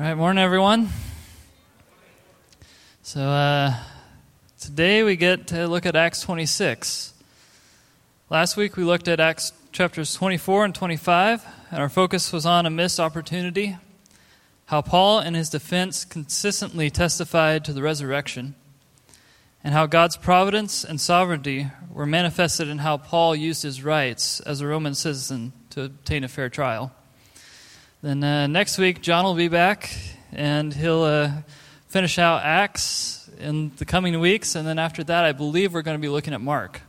All right, morning, everyone. So uh, today we get to look at Acts 26. Last week we looked at Acts chapters 24 and 25, and our focus was on a missed opportunity, how Paul in his defense consistently testified to the resurrection, and how God's providence and sovereignty were manifested in how Paul used his rights as a Roman citizen to obtain a fair trial. Then uh, next week, John will be back, and he'll uh, finish out Acts in the coming weeks. And then after that, I believe we're going to be looking at Mark.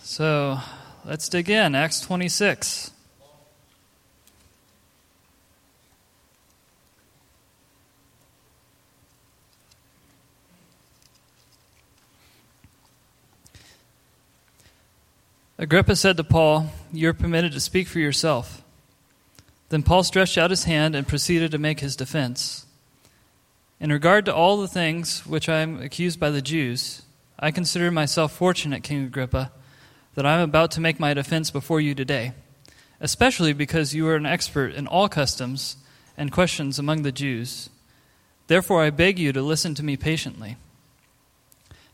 So let's dig in. Acts 26. Agrippa said to Paul, You are permitted to speak for yourself. Then Paul stretched out his hand and proceeded to make his defense. In regard to all the things which I am accused by the Jews, I consider myself fortunate, King Agrippa, that I am about to make my defense before you today, especially because you are an expert in all customs and questions among the Jews. Therefore, I beg you to listen to me patiently.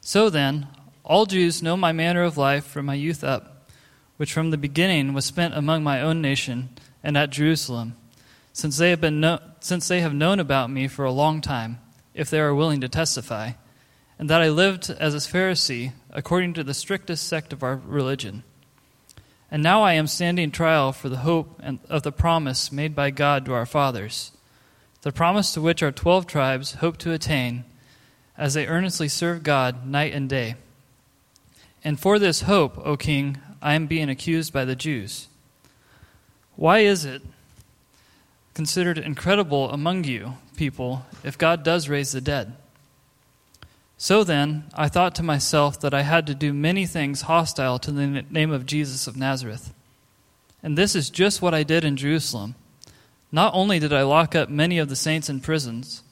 So then, all Jews know my manner of life from my youth up, which from the beginning was spent among my own nation and at Jerusalem, since they have, been no- since they have known about me for a long time, if they are willing to testify, and that I lived as a Pharisee according to the strictest sect of our religion. And now I am standing trial for the hope of the promise made by God to our fathers, the promise to which our twelve tribes hope to attain as they earnestly serve God night and day. And for this hope, O king, I am being accused by the Jews. Why is it considered incredible among you, people, if God does raise the dead? So then, I thought to myself that I had to do many things hostile to the name of Jesus of Nazareth. And this is just what I did in Jerusalem. Not only did I lock up many of the saints in prisons,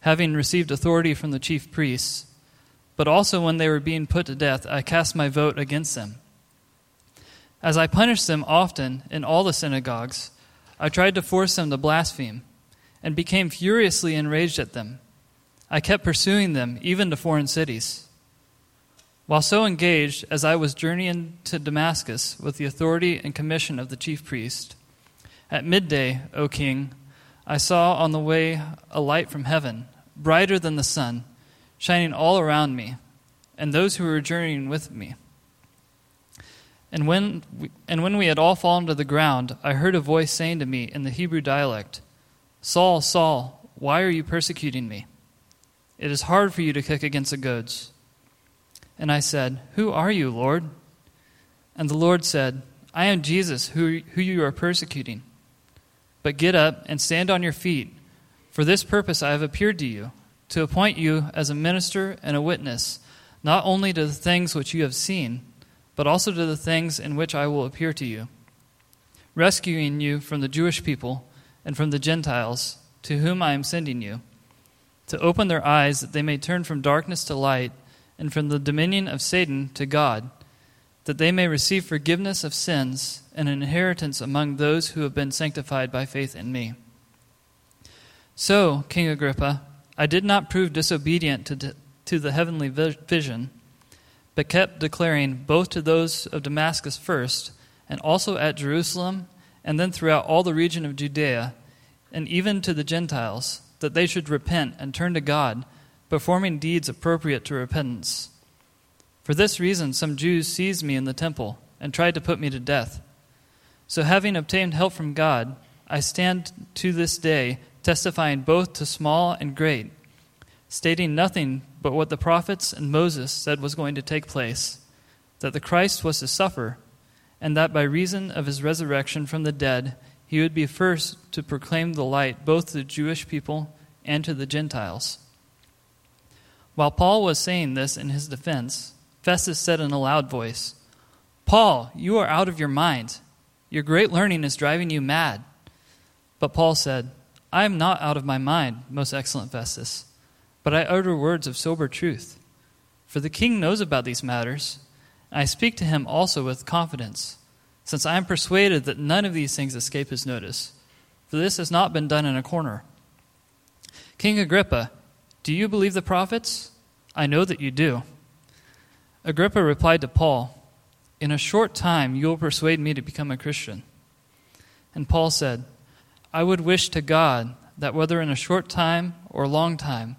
having received authority from the chief priests, but also when they were being put to death, I cast my vote against them. As I punished them often in all the synagogues, I tried to force them to blaspheme, and became furiously enraged at them. I kept pursuing them, even to foreign cities. While so engaged, as I was journeying to Damascus with the authority and commission of the chief priest, at midday, O king, I saw on the way a light from heaven, brighter than the sun shining all around me and those who were journeying with me. And when, we, and when we had all fallen to the ground, I heard a voice saying to me in the Hebrew dialect, Saul, Saul, why are you persecuting me? It is hard for you to kick against the goads. And I said, Who are you, Lord? And the Lord said, I am Jesus, who, who you are persecuting. But get up and stand on your feet. For this purpose I have appeared to you to appoint you as a minister and a witness, not only to the things which you have seen, but also to the things in which I will appear to you, rescuing you from the Jewish people and from the Gentiles, to whom I am sending you, to open their eyes that they may turn from darkness to light and from the dominion of Satan to God, that they may receive forgiveness of sins and an inheritance among those who have been sanctified by faith in me. So, King Agrippa, I did not prove disobedient to, to the heavenly vision, but kept declaring both to those of Damascus first, and also at Jerusalem, and then throughout all the region of Judea, and even to the Gentiles, that they should repent and turn to God, performing deeds appropriate to repentance. For this reason, some Jews seized me in the temple and tried to put me to death. So, having obtained help from God, I stand to this day testifying both to small and great, stating nothing but what the prophets and Moses said was going to take place that the Christ was to suffer, and that by reason of his resurrection from the dead, he would be first to proclaim the light both to the Jewish people and to the Gentiles. While Paul was saying this in his defense, Festus said in a loud voice, Paul, you are out of your mind. Your great learning is driving you mad. But Paul said, I am not out of my mind, most excellent Festus, but I utter words of sober truth. For the king knows about these matters. I speak to him also with confidence, since I am persuaded that none of these things escape his notice. for this has not been done in a corner. King Agrippa, do you believe the prophets? I know that you do. Agrippa replied to Paul, In a short time you will persuade me to become a Christian. And Paul said, I would wish to God that whether in a short time or long time,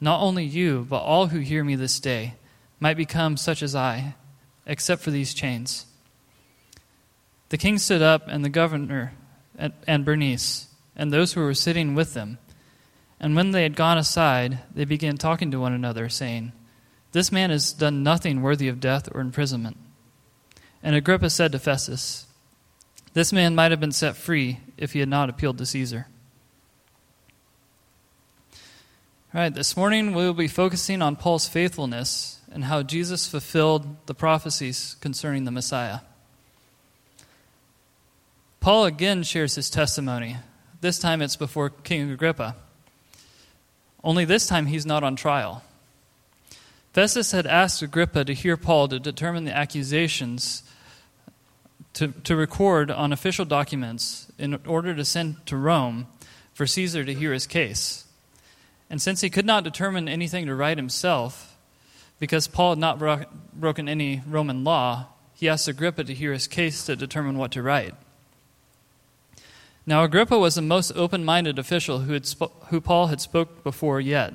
not only you, but all who hear me this day might become such as I, except for these chains. The king stood up, and the governor, and Bernice, and those who were sitting with them. And when they had gone aside, they began talking to one another, saying, This man has done nothing worthy of death or imprisonment. And Agrippa said to Festus, This man might have been set free if he had not appealed to Caesar. All right, this morning we will be focusing on Paul's faithfulness and how Jesus fulfilled the prophecies concerning the Messiah. Paul again shares his testimony. This time it's before King Agrippa. Only this time he's not on trial. Festus had asked Agrippa to hear Paul to determine the accusations to, to record on official documents in order to send to Rome for Caesar to hear his case. And since he could not determine anything to write himself, because Paul had not bro- broken any Roman law, he asked Agrippa to hear his case to determine what to write. Now, Agrippa was the most open minded official who, had sp- who Paul had spoke before yet.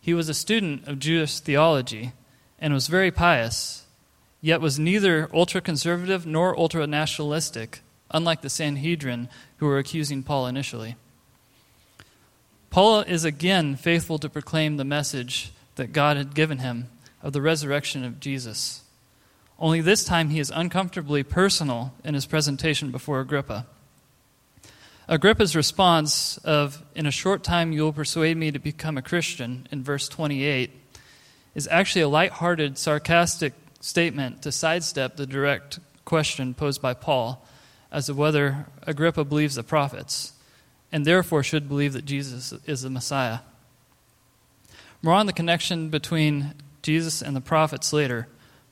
He was a student of Jewish theology and was very pious, yet was neither ultra conservative nor ultra nationalistic, unlike the Sanhedrin who were accusing Paul initially. Paul is again faithful to proclaim the message that God had given him of the resurrection of Jesus. Only this time he is uncomfortably personal in his presentation before Agrippa. Agrippa's response of, In a short time you will persuade me to become a Christian, in verse 28, is actually a light-hearted, sarcastic statement to sidestep the direct question posed by Paul as to whether Agrippa believes the prophets and therefore should believe that Jesus is the Messiah. More on the connection between Jesus and the prophets later,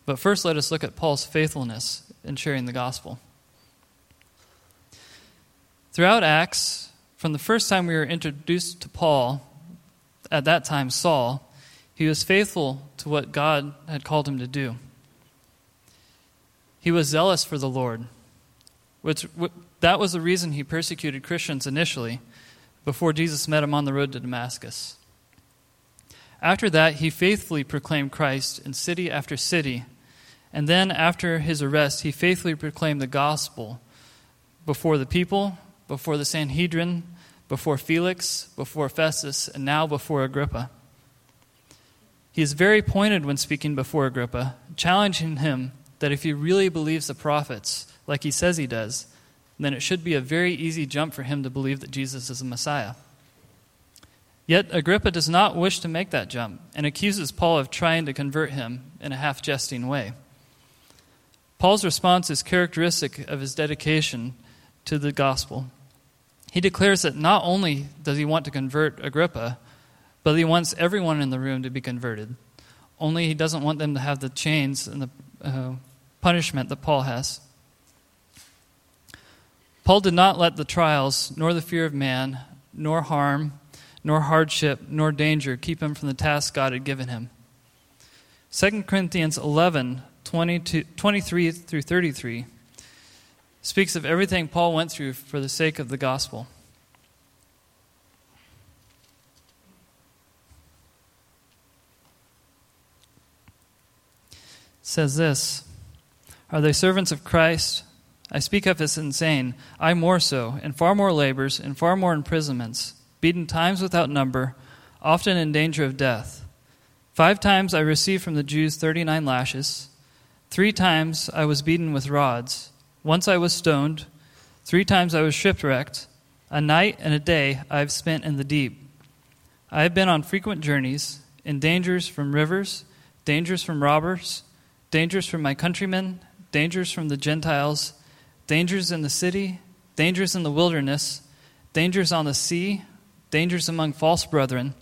but first let us look at Paul's faithfulness in sharing the gospel. Throughout Acts, from the first time we were introduced to Paul, at that time Saul, he was faithful to what God had called him to do. He was zealous for the Lord, which that was the reason he persecuted Christians initially, before Jesus met him on the road to Damascus. After that, he faithfully proclaimed Christ in city after city. And then, after his arrest, he faithfully proclaimed the gospel before the people, before the Sanhedrin, before Felix, before Festus, and now before Agrippa. He is very pointed when speaking before Agrippa, challenging him that if he really believes the prophets, like he says he does, then it should be a very easy jump for him to believe that Jesus is the Messiah. Yet Agrippa does not wish to make that jump and accuses Paul of trying to convert him in a half jesting way. Paul's response is characteristic of his dedication to the gospel. He declares that not only does he want to convert Agrippa, but he wants everyone in the room to be converted. Only he doesn't want them to have the chains and the uh, punishment that Paul has. Paul did not let the trials, nor the fear of man, nor harm, nor hardship, nor danger keep him from the task God had given him. 2 Corinthians 11 23 through 33 speaks of everything Paul went through for the sake of the gospel. It says this Are they servants of Christ? I speak of as insane. I more so, in far more labors, in far more imprisonments, beaten times without number, often in danger of death. Five times I received from the Jews thirty nine lashes. Three times I was beaten with rods. Once I was stoned, three times I was shipwrecked. A night and a day I have spent in the deep. I have been on frequent journeys, in dangers from rivers, dangers from robbers, dangers from my countrymen, dangers from the Gentiles, dangers in the city, dangers in the wilderness, dangers on the sea, dangers among false brethren.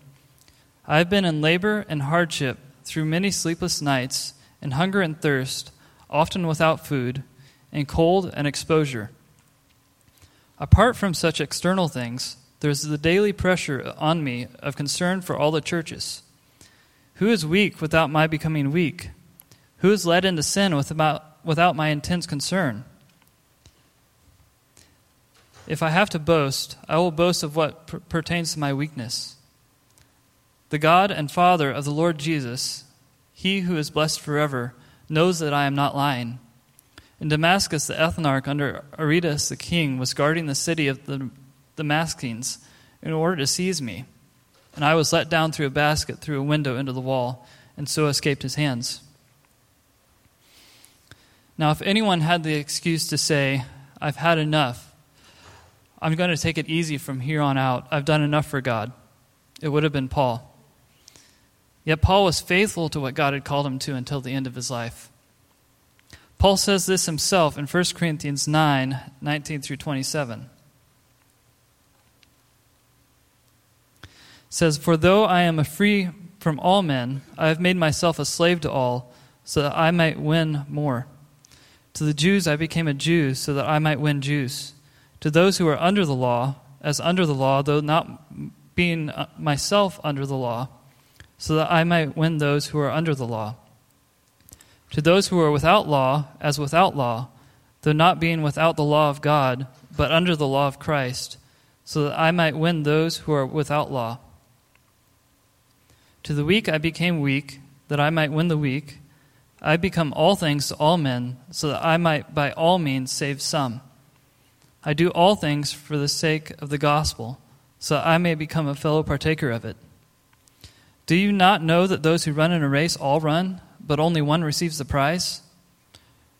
I have been in labor and hardship through many sleepless nights, in hunger and thirst, often without food in cold and exposure. Apart from such external things, there is the daily pressure on me of concern for all the churches. Who is weak without my becoming weak? Who is led into sin without, without my intense concern? If I have to boast, I will boast of what per- pertains to my weakness. The God and Father of the Lord Jesus, he who is blessed forever, knows that I am not lying. In Damascus, the ethnarch under Aretas the king was guarding the city of the Damascenes in order to seize me. And I was let down through a basket through a window into the wall, and so escaped his hands. Now, if anyone had the excuse to say, I've had enough, I'm going to take it easy from here on out, I've done enough for God, it would have been Paul. Yet Paul was faithful to what God had called him to until the end of his life. Paul says this himself in 1 Corinthians 9 19 through 27. says, For though I am a free from all men, I have made myself a slave to all, so that I might win more. To the Jews I became a Jew, so that I might win Jews. To those who are under the law, as under the law, though not being uh, myself under the law, so that I might win those who are under the law. To those who are without law, as without law, though not being without the law of God, but under the law of Christ, so that I might win those who are without law. To the weak I became weak, that I might win the weak. I become all things to all men, so that I might by all means save some. I do all things for the sake of the gospel, so I may become a fellow partaker of it. Do you not know that those who run in a race all run, but only one receives the prize?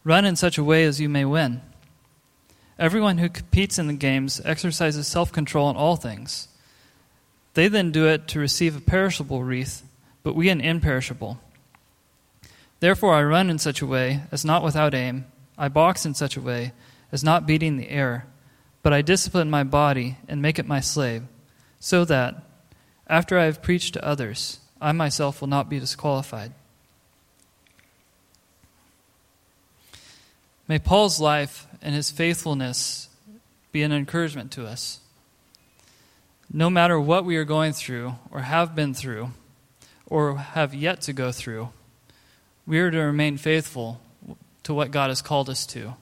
Run in such a way as you may win. Everyone who competes in the games exercises self control in all things. They then do it to receive a perishable wreath, but we an imperishable. Therefore I run in such a way as not without aim. I box in such a way as not beating the air, but I discipline my body and make it my slave, so that, after I have preached to others, I myself will not be disqualified. May Paul's life and his faithfulness be an encouragement to us no matter what we are going through, or have been through, or have yet to go through, we are to remain faithful to what God has called us to.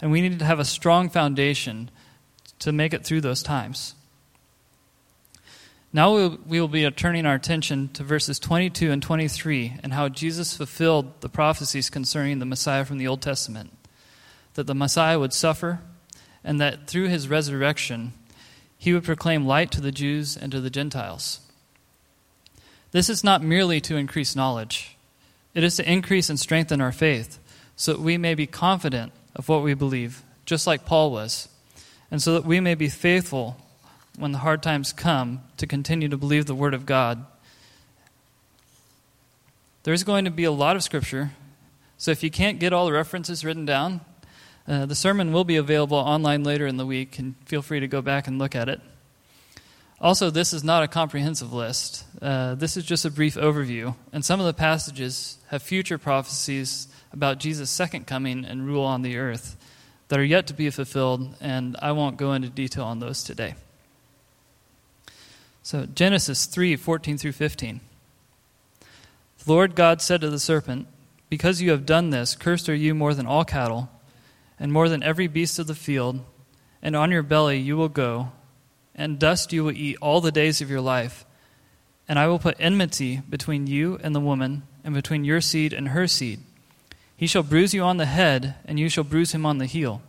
And we need to have a strong foundation to make it through those times. Now we will be turning our attention to verses 22 and 23 and how Jesus fulfilled the prophecies concerning the Messiah from the Old Testament. That the Messiah would suffer, and that through his resurrection, he would proclaim light to the Jews and to the Gentiles. This is not merely to increase knowledge, it is to increase and strengthen our faith so that we may be confident of what we believe, just like Paul was, and so that we may be faithful when the hard times come to continue to believe the Word of God. There's going to be a lot of Scripture, so if you can't get all the references written down, uh, the sermon will be available online later in the week, and feel free to go back and look at it. Also, this is not a comprehensive list. Uh, this is just a brief overview, and some of the passages have future prophecies about Jesus' second coming and rule on the earth that are yet to be fulfilled, and I won't go into detail on those today. So, Genesis 3 14 through 15. The Lord God said to the serpent, Because you have done this, cursed are you more than all cattle and more than every beast of the field, and on your belly you will go, and dust you will eat all the days of your life. And I will put enmity between you and the woman, and between your seed and her seed. He shall bruise you on the head, and you shall bruise him on the heel.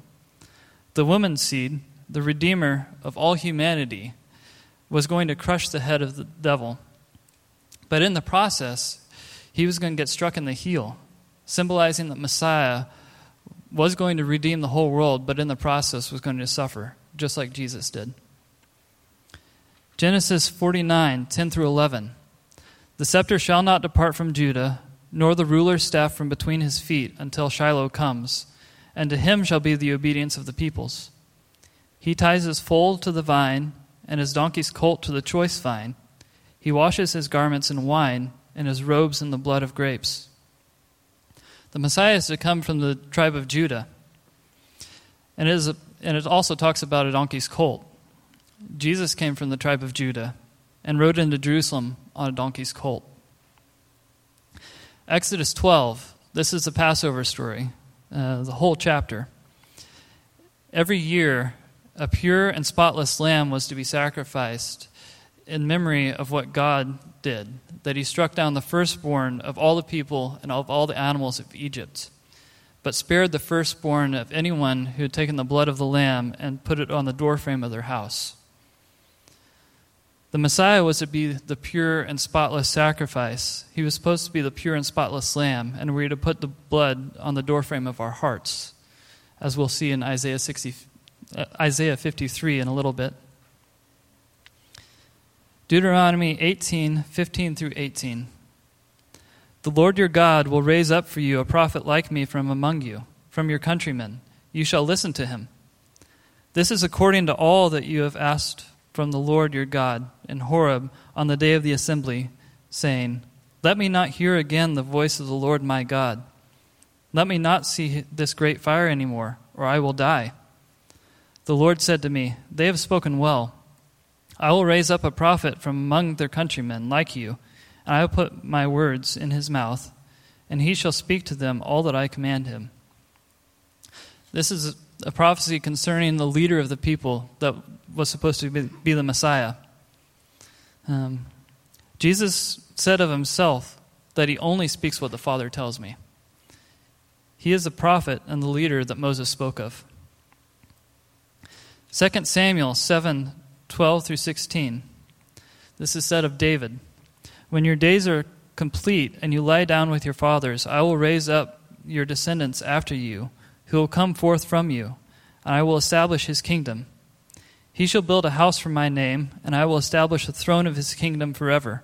The woman's seed, the Redeemer of all humanity, was going to crush the head of the devil. But in the process, he was going to get struck in the heel, symbolizing that Messiah was going to redeem the whole world, but in the process was going to suffer, just like Jesus did. Genesis 49, 10 through 11. The scepter shall not depart from Judah, nor the ruler's staff from between his feet, until Shiloh comes, and to him shall be the obedience of the peoples. He ties his foal to the vine, and his donkey's colt to the choice vine. He washes his garments in wine, and his robes in the blood of grapes. The Messiah is to come from the tribe of Judah. And it is and it also talks about a donkey's colt. Jesus came from the tribe of Judah and rode into Jerusalem on a donkey's colt. Exodus 12, this is the Passover story, uh, the whole chapter. Every year, a pure and spotless lamb was to be sacrificed in memory of what God did, that he struck down the firstborn of all the people and of all the animals of Egypt, but spared the firstborn of anyone who had taken the blood of the lamb and put it on the doorframe of their house. The Messiah was to be the pure and spotless sacrifice. He was supposed to be the pure and spotless lamb, and we are to put the blood on the doorframe of our hearts, as we'll see in Isaiah 60, uh, Isaiah 53 in a little bit. Deuteronomy 18, 15 through 18. The Lord your God will raise up for you a prophet like me from among you, from your countrymen. You shall listen to him. This is according to all that you have asked from the Lord your God in Horeb on the day of the assembly, saying, Let me not hear again the voice of the Lord my God. Let me not see this great fire anymore, or I will die. The Lord said to me, They have spoken well. I will raise up a prophet from among their countrymen, like you, and I will put my words in his mouth, and he shall speak to them all that I command him. This is a prophecy concerning the leader of the people that was supposed to be, the Messiah. Um, Jesus said of himself that he only speaks what the Father tells me. He is the prophet and the leader that Moses spoke of. 2 Samuel 7 12 through 16. This is said of David When your days are complete and you lie down with your fathers, I will raise up your descendants after you, who will come forth from you, and I will establish his kingdom. He shall build a house for my name, and I will establish the throne of his kingdom forever.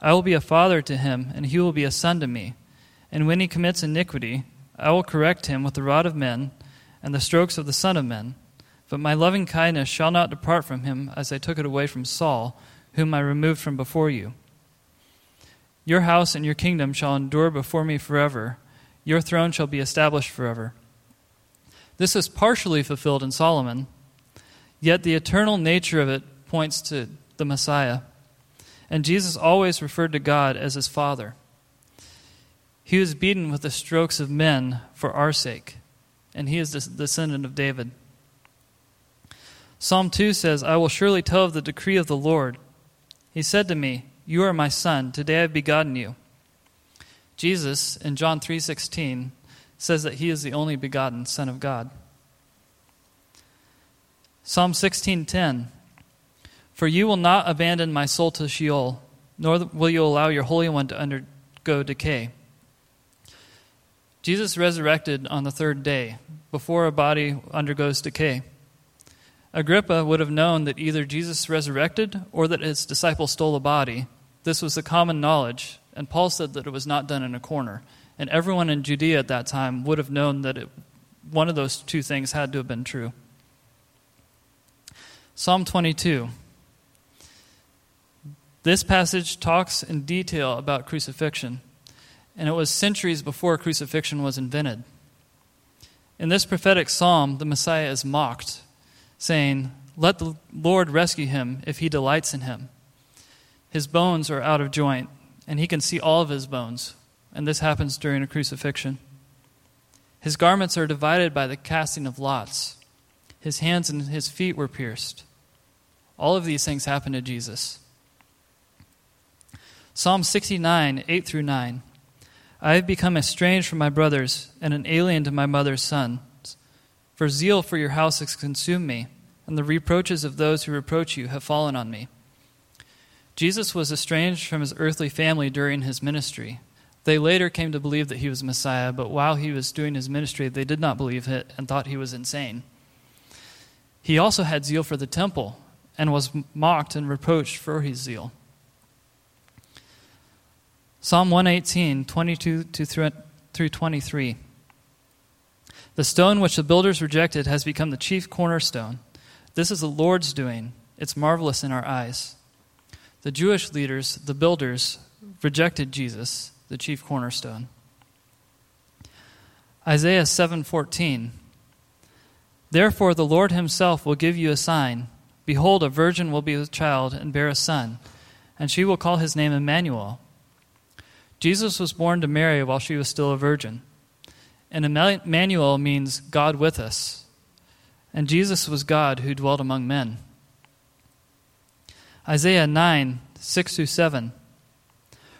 I will be a father to him, and he will be a son to me. And when he commits iniquity, I will correct him with the rod of men and the strokes of the Son of Men. But my loving kindness shall not depart from him as I took it away from Saul, whom I removed from before you. Your house and your kingdom shall endure before me forever. Your throne shall be established forever. This is partially fulfilled in Solomon, yet the eternal nature of it points to the Messiah. And Jesus always referred to God as his Father. He was beaten with the strokes of men for our sake, and he is the descendant of David. Psalm 2 says, I will surely tell of the decree of the Lord. He said to me, You are my son, today I have begotten you. Jesus, in John 3.16, says that he is the only begotten Son of God. Psalm 16:10 For you will not abandon my soul to Sheol, nor will you allow your Holy One to undergo decay. Jesus resurrected on the third day, before a body undergoes decay. Agrippa would have known that either Jesus resurrected or that his disciples stole a body. This was the common knowledge, and Paul said that it was not done in a corner. And everyone in Judea at that time would have known that it, one of those two things had to have been true. Psalm 22. This passage talks in detail about crucifixion, and it was centuries before crucifixion was invented. In this prophetic psalm, the Messiah is mocked saying, Let the Lord rescue him if he delights in him. His bones are out of joint, and he can see all of his bones, and this happens during a crucifixion. His garments are divided by the casting of lots. His hands and his feet were pierced. All of these things happened to Jesus. Psalm 69, 8 through 9. I have become estranged from my brothers and an alien to my mother's sons. For zeal for your house has consumed me, and the reproaches of those who reproach you have fallen on me. Jesus was estranged from his earthly family during his ministry. They later came to believe that he was Messiah, but while he was doing his ministry, they did not believe it and thought he was insane. He also had zeal for the temple and was mocked and reproached for his zeal. Psalm 118, 22 through 23. The stone which the builders rejected has become the chief cornerstone. This is the Lord's doing. It's marvelous in our eyes. The Jewish leaders, the builders, rejected Jesus, the chief cornerstone. Isaiah 7:14 Therefore, the Lord himself will give you a sign. Behold, a virgin will be with child and bear a son, and she will call his name Emmanuel. Jesus was born to Mary while she was still a virgin. And Emmanuel means God with us. And Jesus was God who dwelt among men. Isaiah 9, 6 through 7.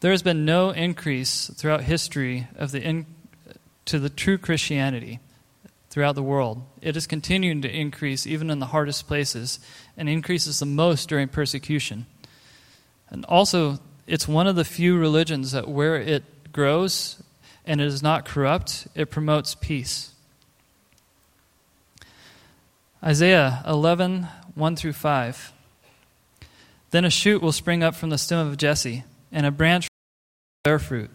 There has been no increase throughout history of the in, to the true Christianity throughout the world. It is continuing to increase even in the hardest places and increases the most during persecution. And also, it's one of the few religions that where it grows and it is not corrupt, it promotes peace. Isaiah 11, 1 through 5. Then a shoot will spring up from the stem of Jesse, and a branch bear fruit.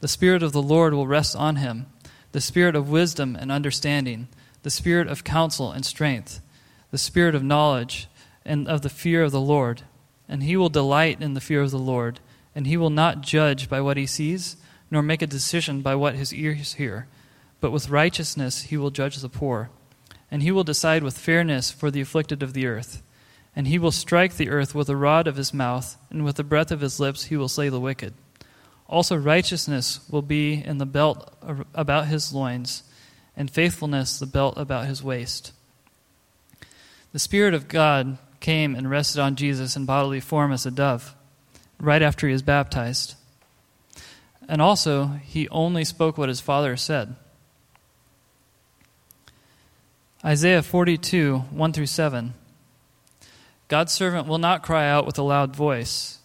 The Spirit of the Lord will rest on him the spirit of wisdom and understanding, the spirit of counsel and strength, the spirit of knowledge and of the fear of the Lord. And he will delight in the fear of the Lord, and he will not judge by what he sees, nor make a decision by what his ears hear. But with righteousness he will judge the poor, and he will decide with fairness for the afflicted of the earth. And he will strike the earth with the rod of his mouth, and with the breath of his lips he will slay the wicked. Also, righteousness will be in the belt about his loins, and faithfulness the belt about his waist. The Spirit of God came and rested on Jesus in bodily form as a dove, right after he was baptized. And also, he only spoke what his Father said. Isaiah 42, 1 through 7. God's servant will not cry out with a loud voice,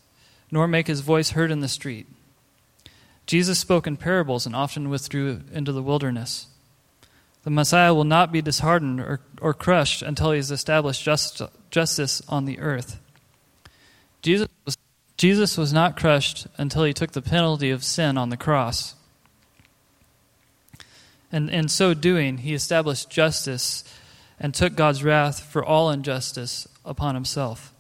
nor make his voice heard in the street. Jesus spoke in parables and often withdrew into the wilderness. The Messiah will not be disheartened or, or crushed until he has established just, justice on the earth. Jesus was, Jesus was not crushed until he took the penalty of sin on the cross. And in so doing, he established justice and took God's wrath for all injustice upon himself.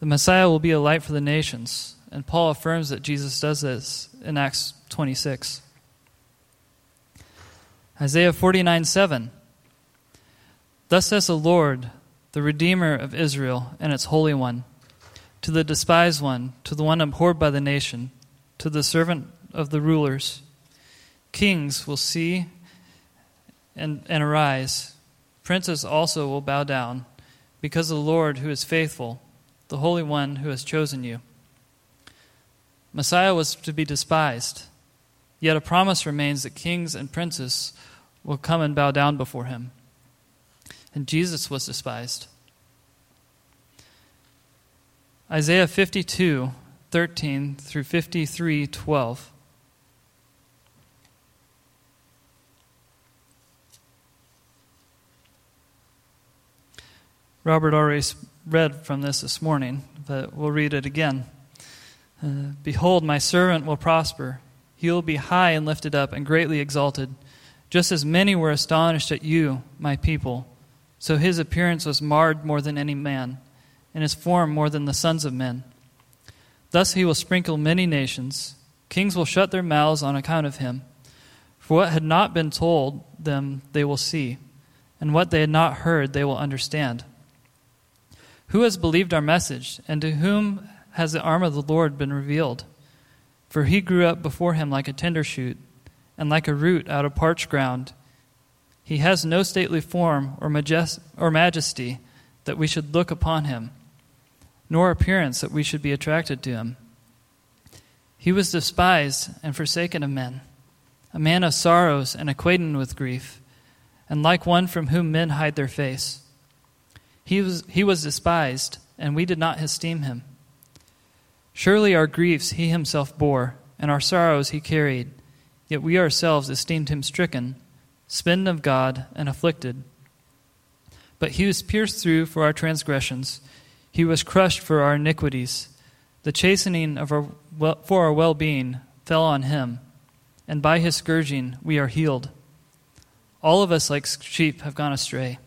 The Messiah will be a light for the nations and Paul affirms that Jesus does this in Acts 26. Isaiah 49 7. Thus says the Lord, the Redeemer of Israel and its Holy One, to the despised one, to the one abhorred by the nation, to the servant of the rulers. Kings will see and, and arise. Princes also will bow down, because of the Lord who is faithful, the Holy One who has chosen you. Messiah was to be despised, yet a promise remains that kings and princes will come and bow down before him. And Jesus was despised. Isaiah 52, 13 through 53, 12. Robert already read from this this morning, but we'll read it again. Behold, my servant will prosper. He will be high and lifted up and greatly exalted. Just as many were astonished at you, my people, so his appearance was marred more than any man, and his form more than the sons of men. Thus he will sprinkle many nations. Kings will shut their mouths on account of him. For what had not been told them they will see, and what they had not heard they will understand. Who has believed our message, and to whom has the arm of the Lord been revealed. For he grew up before him like a tender shoot, and like a root out of parched ground. He has no stately form or, majest- or majesty that we should look upon him, nor appearance that we should be attracted to him. He was despised and forsaken of men, a man of sorrows and acquainted with grief, and like one from whom men hide their face. He was, he was despised, and we did not esteem him. Surely our griefs he himself bore, and our sorrows he carried. Yet we ourselves esteemed him stricken, smitten of God, and afflicted. But he was pierced through for our transgressions, he was crushed for our iniquities. The chastening of our, for our well being fell on him, and by his scourging we are healed. All of us, like sheep, have gone astray.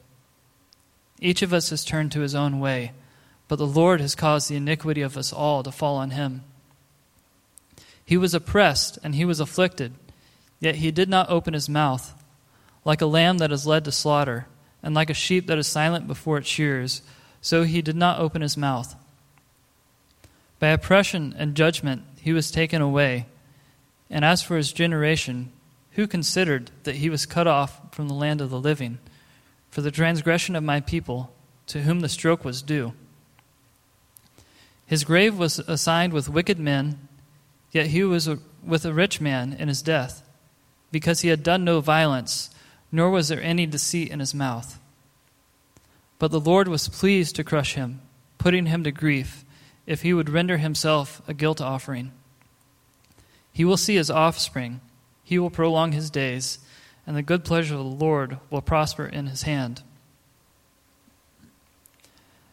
Each of us has turned to his own way, but the Lord has caused the iniquity of us all to fall on him. He was oppressed and he was afflicted, yet he did not open his mouth. Like a lamb that is led to slaughter, and like a sheep that is silent before its shearers, so he did not open his mouth. By oppression and judgment he was taken away. And as for his generation, who considered that he was cut off from the land of the living, for the transgression of my people, to whom the stroke was due? His grave was assigned with wicked men Yet he was with a rich man in his death, because he had done no violence, nor was there any deceit in his mouth. But the Lord was pleased to crush him, putting him to grief, if he would render himself a guilt offering. He will see his offspring, he will prolong his days, and the good pleasure of the Lord will prosper in his hand.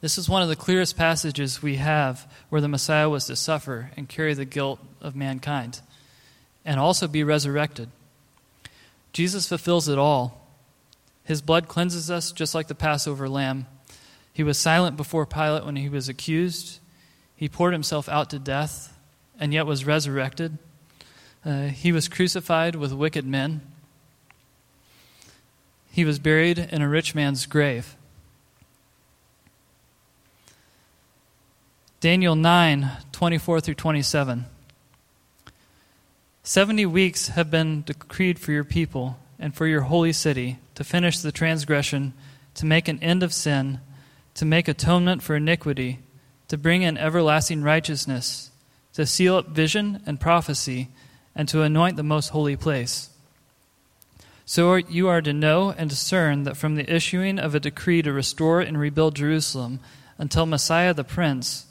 This is one of the clearest passages we have where the Messiah was to suffer and carry the guilt of mankind and also be resurrected. Jesus fulfills it all. His blood cleanses us just like the Passover lamb. He was silent before Pilate when he was accused. He poured himself out to death and yet was resurrected. Uh, he was crucified with wicked men. He was buried in a rich man's grave. Daniel 9 24 through 27. Seventy weeks have been decreed for your people and for your holy city to finish the transgression, to make an end of sin, to make atonement for iniquity, to bring in everlasting righteousness, to seal up vision and prophecy, and to anoint the most holy place. So you are to know and discern that from the issuing of a decree to restore and rebuild Jerusalem until Messiah the Prince,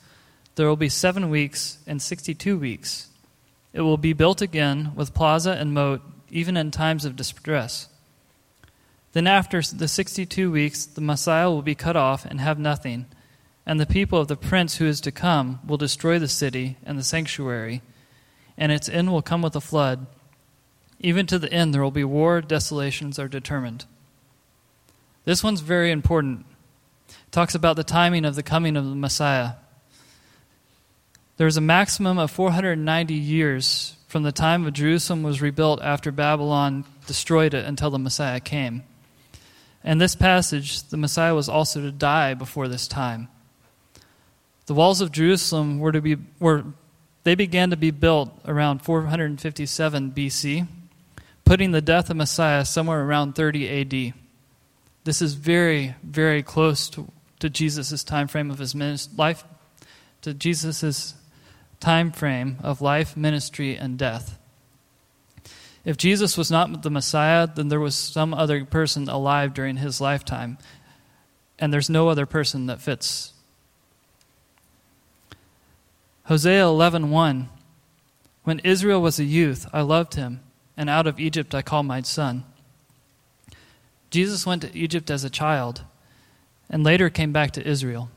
there will be seven weeks and 62 weeks. It will be built again with plaza and moat, even in times of distress. Then, after the 62 weeks, the Messiah will be cut off and have nothing, and the people of the prince who is to come will destroy the city and the sanctuary, and its end will come with a flood. Even to the end, there will be war, desolations are determined. This one's very important. It talks about the timing of the coming of the Messiah. There was a maximum of 490 years from the time of Jerusalem was rebuilt after Babylon destroyed it until the Messiah came. In this passage, the Messiah was also to die before this time. The walls of Jerusalem were to be were they began to be built around 457 BC, putting the death of Messiah somewhere around 30 AD. This is very, very close to, to Jesus' time frame of his life, to Jesus' time frame of life, ministry, and death. If Jesus was not the Messiah, then there was some other person alive during his lifetime, and there's no other person that fits. Hosea 11:1 When Israel was a youth, I loved him, and out of Egypt I called my son. Jesus went to Egypt as a child and later came back to Israel.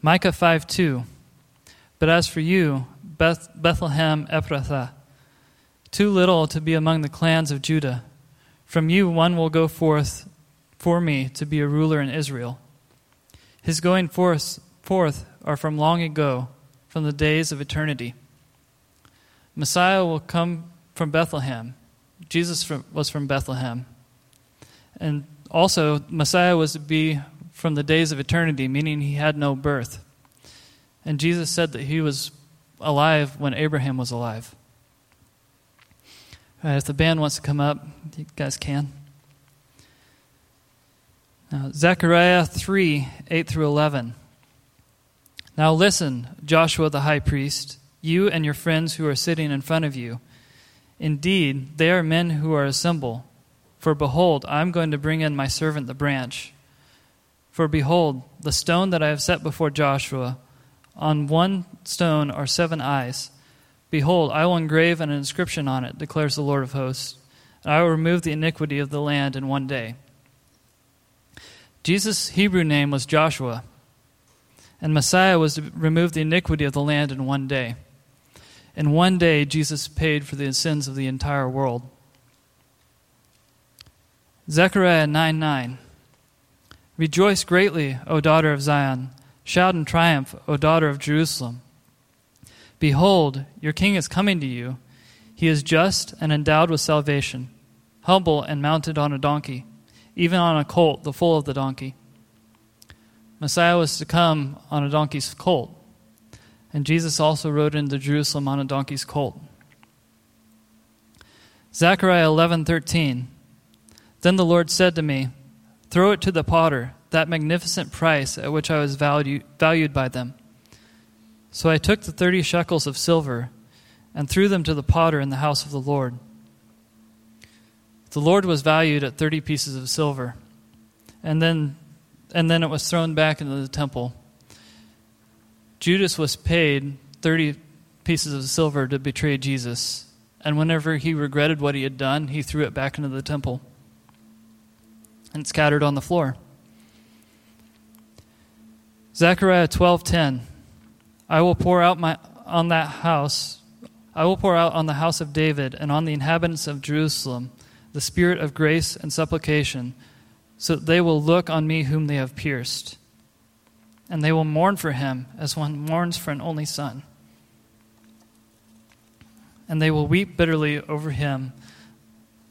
Micah 5 2 but as for you, Beth- Bethlehem Ephrathah, too little to be among the clans of Judah, from you one will go forth for me to be a ruler in Israel. His going forth, forth are from long ago, from the days of eternity. Messiah will come from Bethlehem. Jesus from, was from Bethlehem. And also, Messiah was to be from the days of eternity, meaning he had no birth. And Jesus said that he was alive when Abraham was alive. Right, if the band wants to come up, you guys can. Now, Zechariah 3 8 through 11. Now listen, Joshua the high priest, you and your friends who are sitting in front of you. Indeed, they are men who are assembled. For behold, I am going to bring in my servant the branch. For behold, the stone that I have set before Joshua, on one stone are seven eyes. Behold, I will engrave an inscription on it, declares the Lord of hosts, and I will remove the iniquity of the land in one day. Jesus' Hebrew name was Joshua, and Messiah was to remove the iniquity of the land in one day. In one day, Jesus paid for the sins of the entire world. Zechariah 9 9. Rejoice greatly, O daughter of Zion. Shout in triumph, O daughter of Jerusalem. Behold, your king is coming to you. He is just and endowed with salvation, humble and mounted on a donkey, even on a colt, the foal of the donkey. Messiah was to come on a donkey's colt, and Jesus also rode into Jerusalem on a donkey's colt. Zechariah 11:13 Then the Lord said to me, Throw it to the potter, that magnificent price at which I was valued, valued by them. So I took the thirty shekels of silver and threw them to the potter in the house of the Lord. The Lord was valued at thirty pieces of silver, and then, and then it was thrown back into the temple. Judas was paid thirty pieces of silver to betray Jesus, and whenever he regretted what he had done, he threw it back into the temple and scattered on the floor. Zechariah 12:10 I will pour out my on that house I will pour out on the house of David and on the inhabitants of Jerusalem the spirit of grace and supplication so that they will look on me whom they have pierced and they will mourn for him as one mourns for an only son. And they will weep bitterly over him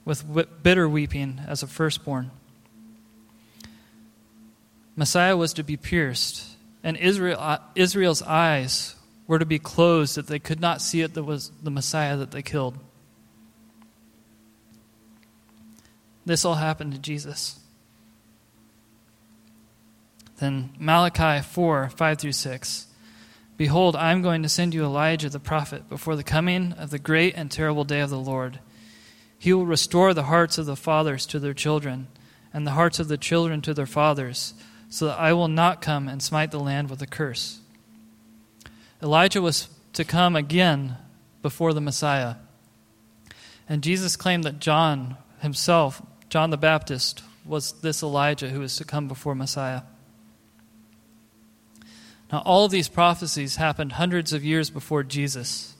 with bitter weeping as a firstborn. Messiah was to be pierced, and Israel, uh, Israel's eyes were to be closed that they could not see it that was the Messiah that they killed. This all happened to Jesus. Then Malachi 4 5 through 6. Behold, I am going to send you Elijah the prophet before the coming of the great and terrible day of the Lord. He will restore the hearts of the fathers to their children, and the hearts of the children to their fathers so that I will not come and smite the land with a curse. Elijah was to come again before the Messiah. And Jesus claimed that John himself, John the Baptist, was this Elijah who was to come before Messiah. Now, all of these prophecies happened hundreds of years before Jesus,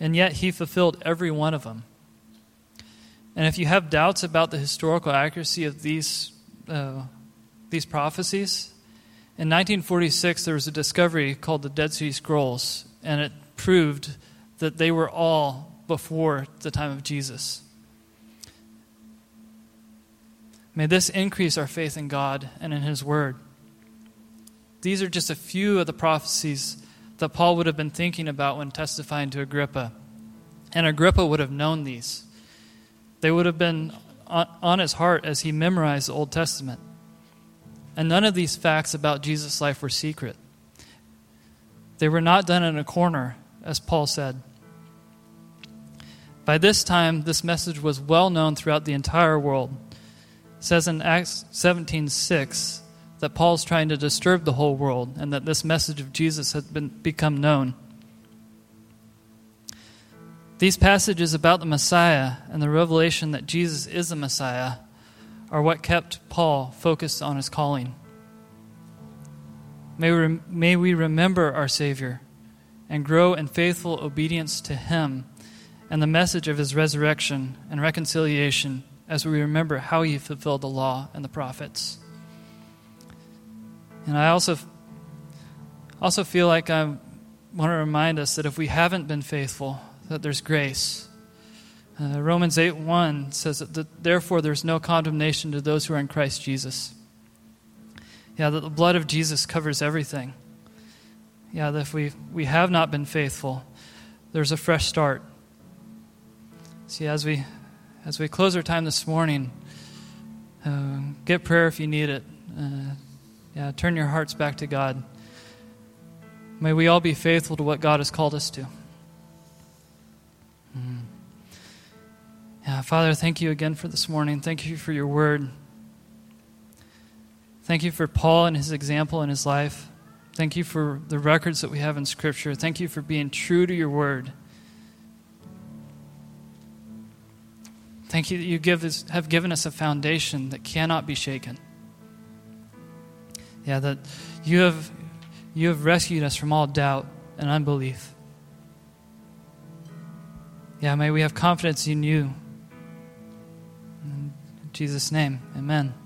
and yet he fulfilled every one of them. And if you have doubts about the historical accuracy of these uh, these prophecies. In 1946, there was a discovery called the Dead Sea Scrolls, and it proved that they were all before the time of Jesus. May this increase our faith in God and in His Word. These are just a few of the prophecies that Paul would have been thinking about when testifying to Agrippa. And Agrippa would have known these. They would have been on his heart as he memorized the Old Testament. And none of these facts about Jesus' life were secret. They were not done in a corner, as Paul said. By this time, this message was well known throughout the entire world. It says in Acts 17:6 that Paul's trying to disturb the whole world and that this message of Jesus had been, become known. These passages about the Messiah and the revelation that Jesus is the Messiah are what kept Paul focused on his calling. May we, may we remember our Savior and grow in faithful obedience to Him and the message of His resurrection and reconciliation as we remember how He fulfilled the law and the prophets. And I also, also feel like I want to remind us that if we haven't been faithful, that there's grace uh, Romans 8 1 says that, therefore there's no condemnation to those who are in Christ Jesus. Yeah, that the blood of Jesus covers everything. Yeah, that if we, we have not been faithful, there's a fresh start. See, as we as we close our time this morning, Uh, get prayer if you need it. Uh, yeah, turn your hearts back to God. May we all be faithful to what God has called us to. Yeah, Father, thank you again for this morning. Thank you for your word. Thank you for Paul and his example in his life. Thank you for the records that we have in Scripture. Thank you for being true to your word. Thank you that you give us, have given us a foundation that cannot be shaken. Yeah, that you have, you have rescued us from all doubt and unbelief. Yeah, may we have confidence in you. Jesus' name, amen.